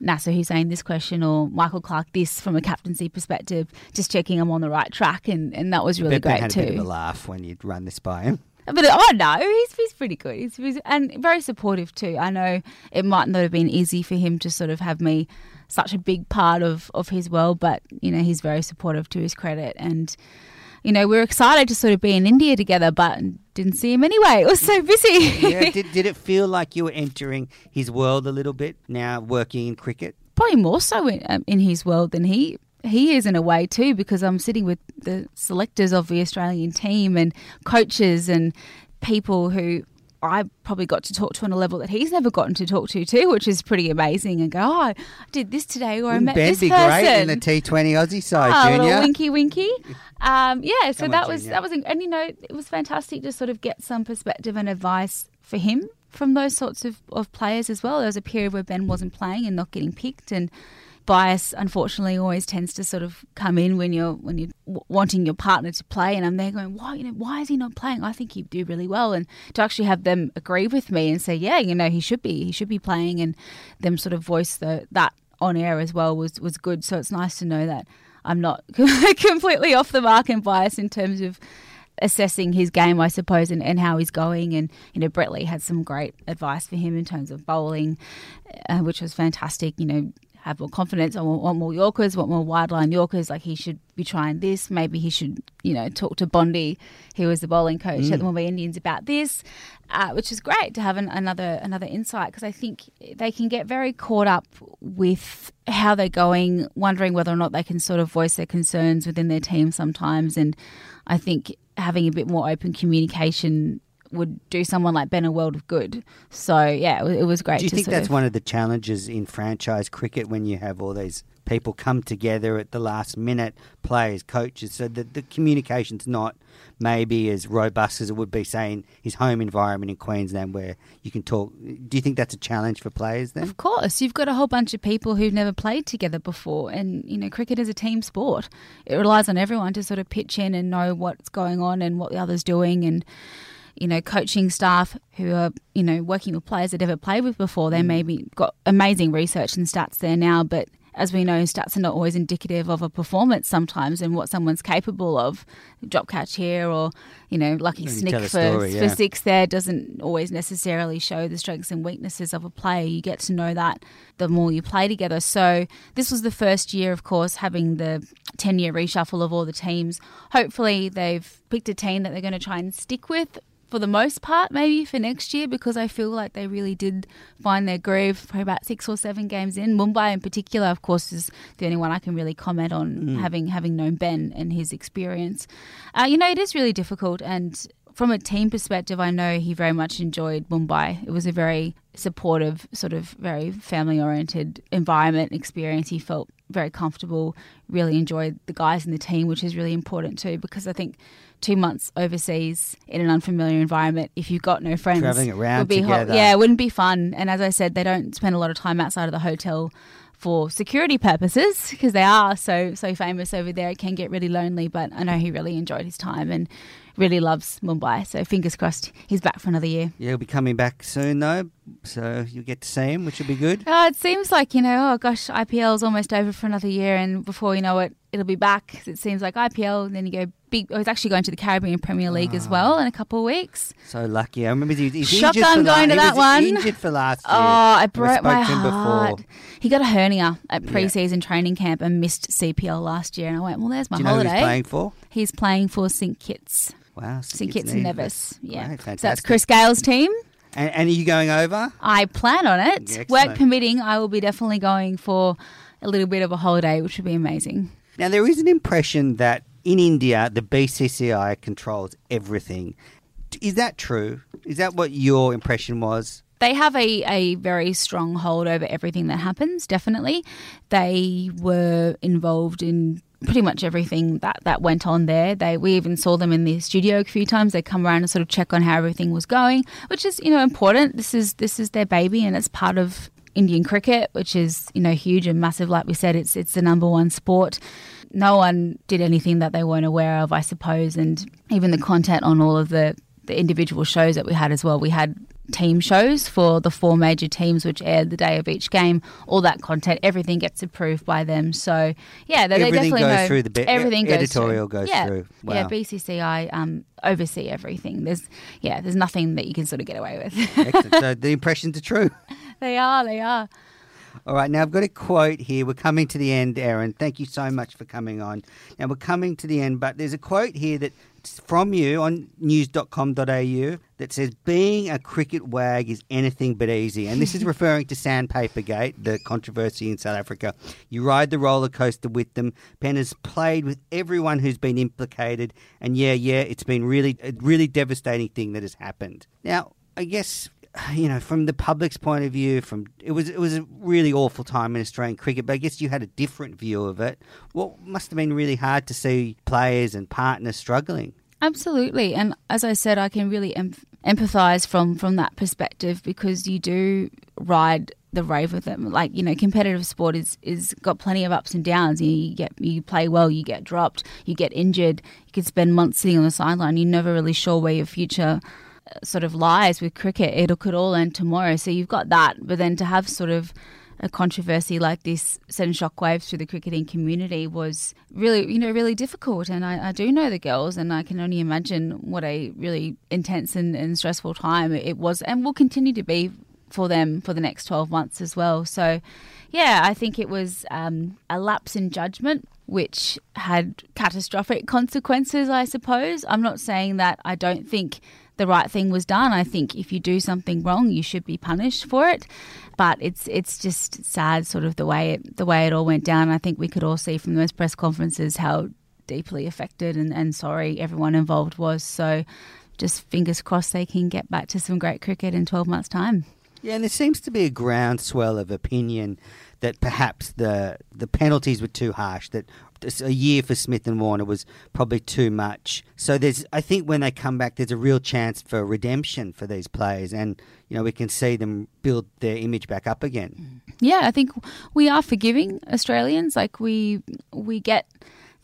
Nasser Hussain this question, or Michael Clarke this from a captaincy perspective, just checking I'm on the right track. And, and that was really great had too. a bit of a laugh when you'd run this by him. But oh know he's he's pretty good. He's, he's and very supportive too. I know it might not have been easy for him to sort of have me such a big part of of his world, but you know he's very supportive to his credit. And you know we're excited to sort of be in India together, but didn't see him anyway. It was so busy. yeah, did, did it feel like you were entering his world a little bit now working in cricket? Probably more so in, um, in his world than he he is in a way too, because I'm sitting with the selectors of the Australian team and coaches and people who I probably got to talk to on a level that he's never gotten to talk to too, which is pretty amazing. And go, oh, I did this today, or I Wouldn't met Ben this be person. great in the T20 Aussie side, Ah, a little winky winky. Um, yeah, so Come on, that was Junior. that was, and you know, it was fantastic to sort of get some perspective and advice for him from those sorts of, of players as well. There was a period where Ben wasn't playing and not getting picked, and bias unfortunately always tends to sort of come in when you're when you're w- wanting your partner to play and I'm there going why you know why is he not playing I think he'd do really well and to actually have them agree with me and say yeah you know he should be he should be playing and them sort of voice the, that on air as well was was good so it's nice to know that I'm not completely off the mark and biased in terms of assessing his game, I suppose, and, and how he's going. And, you know, Brett Lee had some great advice for him in terms of bowling, uh, which was fantastic. You know, have more confidence. I want, want more Yorkers, want more wide line Yorkers. Like he should be trying this. Maybe he should, you know, talk to Bondi, who was the bowling coach at the Mumbai Indians, about this, uh, which is great to have an, another another insight because I think they can get very caught up with how they're going, wondering whether or not they can sort of voice their concerns within their team sometimes. And I think having a bit more open communication would do someone like Ben a world of good. So yeah, it, it was great. Do you think that's of- one of the challenges in franchise cricket when you have all these people come together at the last minute, players, coaches, so that the communication's not maybe as robust as it would be, say, in his home environment in Queensland where you can talk. Do you think that's a challenge for players then? Of course, you've got a whole bunch of people who've never played together before, and you know, cricket is a team sport. It relies on everyone to sort of pitch in and know what's going on and what the other's doing, and you know, coaching staff who are you know working with players they've never played with before. They maybe got amazing research and stats there now, but as we know, stats are not always indicative of a performance sometimes and what someone's capable of. Drop catch here, or you know, lucky You snick for, story, for six there doesn't always necessarily show the strengths and weaknesses of a player. You get to know that the more you play together. So this was the first year, of course, having the ten year reshuffle of all the teams. Hopefully, they've picked a team that they're going to try and stick with for the most part, maybe for next year, because I feel like they really did find their groove probably about six or seven games in. Mumbai, in particular, of course, is the only one I can really comment on, having having known Ben and his experience. Uh, you know, it is really difficult, and from a team perspective, I know he very much enjoyed Mumbai. It was a very supportive, sort of very family oriented environment experience. He felt very comfortable, really enjoyed the guys in the team, which is really important too, because I think two months overseas in an unfamiliar environment, if you've got no friends, Travelling around would be together. Yeah, it wouldn't be fun. And as I said, they don't spend a lot of time outside of the hotel for security purposes because they are so so famous over there. It can get really lonely, but I know he really enjoyed his time and really loves Mumbai. So fingers crossed he's back for another year. Yeah, he'll be coming back soon though, so you'll get to see him, which will be good. Oh, it seems like, you know, oh gosh, IPL is almost over for another year, and before you know it, it'll be back. It seems like IPL, and then you go big. Oh, he's actually going to the Caribbean Premier League as well in a couple of weeks. So lucky. I remember he, he's Shock injured I'm for la- going to he that was one. Injured for last oh, year. Oh, I broke my to before. heart. He got a hernia at Yeah. pre-season training camp and missed CPL last year, and I went, well, there's my Do you know who holiday. he's playing for? He's playing for St Kitts. Wow, St Kitts and Nevis. Yeah. Great, so that's Chris Gayle's team. And, and are you going over? I plan on it. Work permitting, I will be definitely going for a little bit of a holiday, which would be amazing. Now, there is an impression that in India, the BCCI controls everything. Is that true? Is that what your impression was? They have a, a very strong hold over everything that happens, definitely. They were involved in pretty much everything that, that went on there. They we even saw them in the studio a few times. They come around and sort of check on how everything was going, which is, you know, important. This is this is their baby and it's part of Indian cricket, which is, you know, huge and massive. Like we said, it's it's the number one sport. No one did anything that they weren't aware of, I suppose, and even the content on all of the the individual shows that we had as well. We had team shows for the four major teams which aired the day of each game all that content everything gets approved by them so yeah they, they definitely goes know through the be- everything goes editorial through. goes yeah. through. yeah Wow. bcci um oversee everything there's yeah there's nothing that you can sort of get away with so the impressions are true. they are they are All right, now I've got a quote here. We're coming to the end, Erin. Thank you so much for coming on. Now we're coming to the end, but there's a quote here that's from you on news.com.au that says, Being a cricket wag is anything but easy. And this is referring to Sandpapergate, the controversy in South Africa. You ride the roller coaster with them. Ben has played with everyone who's been implicated. And yeah, yeah, it's been really a really devastating thing that has happened. Now, I guess you know, from the public's point of view, from it was it was a really awful time in Australian cricket, but I guess you had a different view of it. What must have been really hard to see players and partners struggling. Absolutely, and as I said, I can really em- empathize from from that perspective because you do ride the rave with them. Like you know, competitive sport is is got plenty of ups and downs. You, get you play well, you get dropped, you get injured. You could spend months sitting on the sideline. You're never really sure where your future sort of lies with cricket. It could all end tomorrow. So you've got that, but then to have sort of a controversy like this send shockwaves through the cricketing community was really, you know, really difficult. And I, I do know the girls, and I can only imagine what a really intense and, and stressful time it was, and will continue to be for them for the next 12 months as well. So, yeah, I think it was um, a lapse in judgment. Which had catastrophic consequences, I suppose. I'm not saying that I don't think the right thing was done. I think if you do something wrong, you should be punished for it. But it's it's just sad, sort of the way it the way it all went down. I think we could all see from those press conferences how deeply affected and, and sorry everyone involved was. So just fingers crossed they can get back to some great cricket in 12 months' time. Yeah, and there seems to be a groundswell of opinion that perhaps the the penalties were too harsh. That a year for Smith and Warner was probably too much. So there's, I think, when they come back, there's a real chance for redemption for these players, and you know we can see them build their image back up again. Yeah, I think we are forgiving Australians. Like we we get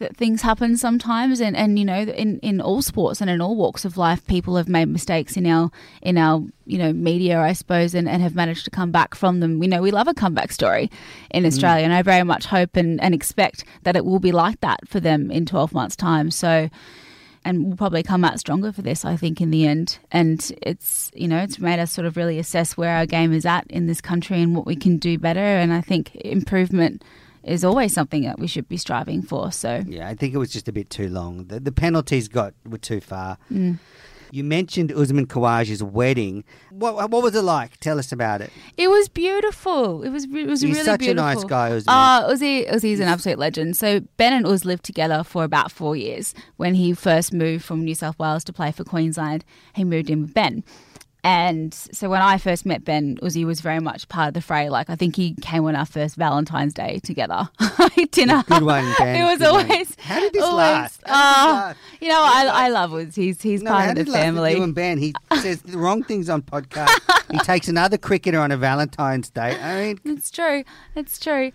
that things happen sometimes and, and you know in, in all sports and in all walks of life people have made mistakes in our in our you know media I suppose and, and have managed to come back from them you know we love a comeback story in Australia mm. and I very much hope and, and expect that it will be like that for them in 12 months time so and we'll probably come out stronger for this, I think, in the end. And it's, you know, it's made us sort of really assess where our game is at in this country and what we can do better. And I think improvement is always something that we should be striving for. So yeah, I think it was just a bit too long. The, the penalties got were too far. Mm. You mentioned Usman Khawaja's wedding. What, what was it like? Tell us about it. It was beautiful. It was it was He's really such beautiful. a nice guy, Usman. Uh, Uzi, Uzi's an absolute legend. So Ben and Uz lived together for about four years. When he first moved from New South Wales to play for Queensland, he moved in with Ben. And so when I first met Ben, Uzi was very much part of the fray. Like I think he came on our first Valentine's Day together dinner. Good one, Ben. It was Good always. One. How did this always, last? Uh? You know, I, I love Uz. He's he's no, part of the family. You and Ben. He says the wrong things on podcast. he takes another cricketer on a Valentine's Day. I mean, it's true. It's true.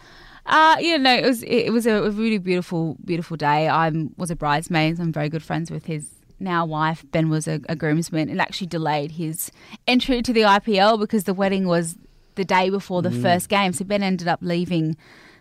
Uh, yeah, no, it was it was a really beautiful, beautiful day. I was a bridesmaid. I'm very good friends with his now wife, Ben was a, a groomsman and actually delayed his entry to the IPL because the wedding was the day before the mm. first game. So Ben ended up leaving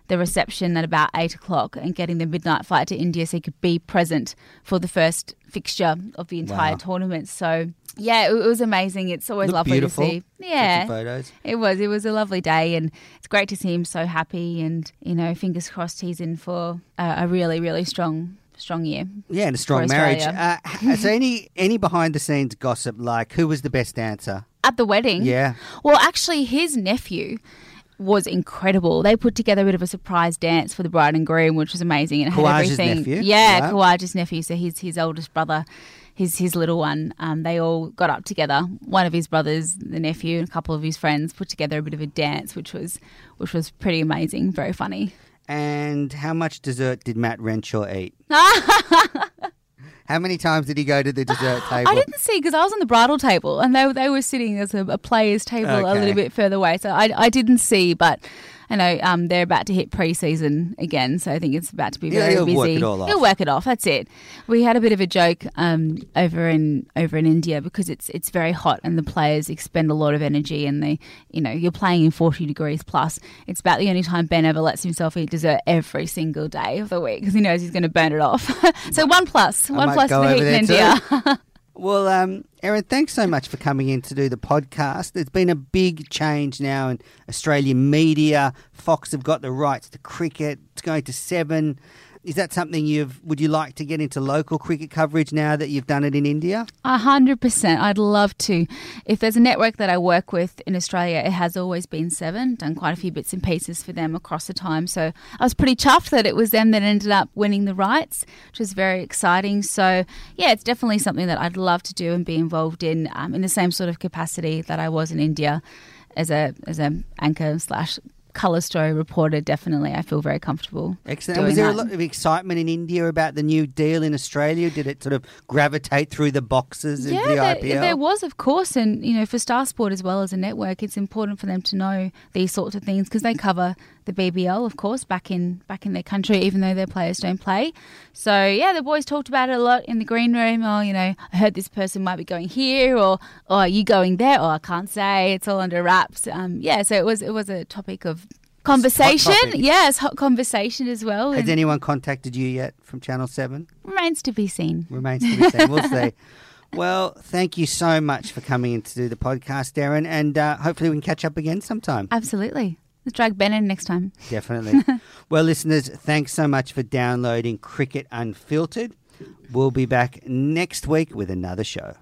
the reception at about eight o'clock and getting the midnight flight to India so he could be present for the first fixture of the entire wow. tournament. So yeah, it, was amazing. It's always Looked lovely beautiful. to see. Yeah, photos. It was. It was a lovely day, and it's great to see him so happy. And you know, fingers crossed he's in for a, a really, really strong strong year. Yeah, and a strong marriage. Uh, so any any behind the scenes gossip like who was the best dancer at the wedding? Yeah. Well, actually, his nephew was incredible. They put together a bit of a surprise dance for the bride and groom, which was amazing. And had everything. Nephew. Yeah, yeah. Khawaja's nephew. So he's his oldest brother. His, his little one, um, they all got up together. One of his brothers, the nephew, and a couple of his friends put together a bit of a dance, which was which was pretty amazing, very funny. And how much dessert did Matt Renshaw eat? How many times did he go to the dessert table? I didn't see because I was on the bridal table and they, they were sitting as a, a player's table okay. a little bit further away. So I, I didn't see, but I know um, they're about to hit pre-season again, so I think it's about to be very yeah, he'll busy. Work it all off. He'll work it off. That's it. We had a bit of a joke um, over in over in India because it's it's very hot and the players expend a lot of energy and they you know you're playing in 40 degrees plus. It's about the only time Ben ever lets himself eat dessert every single day of the week because he knows he's going to burn it off. so one plus, one plus for the heat in India. Well, um, Erin, thanks so much for coming in to do the podcast. There's been a big change now in Australian media. Fox have got the rights to cricket. It's going to seven. Is that something you've? Would you like to get into local cricket coverage now that you've done it in India? A hundred percent. I'd love to. If there's a network that I work with in Australia, it has always been Seven. Done quite a few bits and pieces for them across the time. So I was pretty chuffed that it was them that ended up winning the rights, which was very exciting. So yeah, it's definitely something that I'd love to do and be involved in um, in the same sort of capacity that I was in India as a as a anchor slash colour story reporter, definitely, I feel very comfortable. Excellent. Was there that. a lot of excitement in India about the new deal in Australia? Did it sort of gravitate through the boxes yeah, of the there? There was, of course, and you know, for Star Sport as well as a network, it's important for them to know these sorts of things because they cover the BBL, of course, back in back in their country, even though their players don't play. So yeah, the boys talked about it a lot in the green room. Oh, you know, I heard this person might be going here, or oh, are you going there? Oh, I can't say. It's all under wraps. Um, yeah, so it was it was a topic of conversation. Yes, hot conversation as well. Has anyone contacted you yet from Channel Seven? Remains to be seen. Remains to be seen. We'll see. Well, thank you so much for coming in to do the podcast, Erin, and uh, hopefully we can catch up again sometime. Absolutely. Let's drag Ben in next time. Definitely. well, listeners, thanks so much for downloading Cricket Unfiltered. We'll be back next week with another show.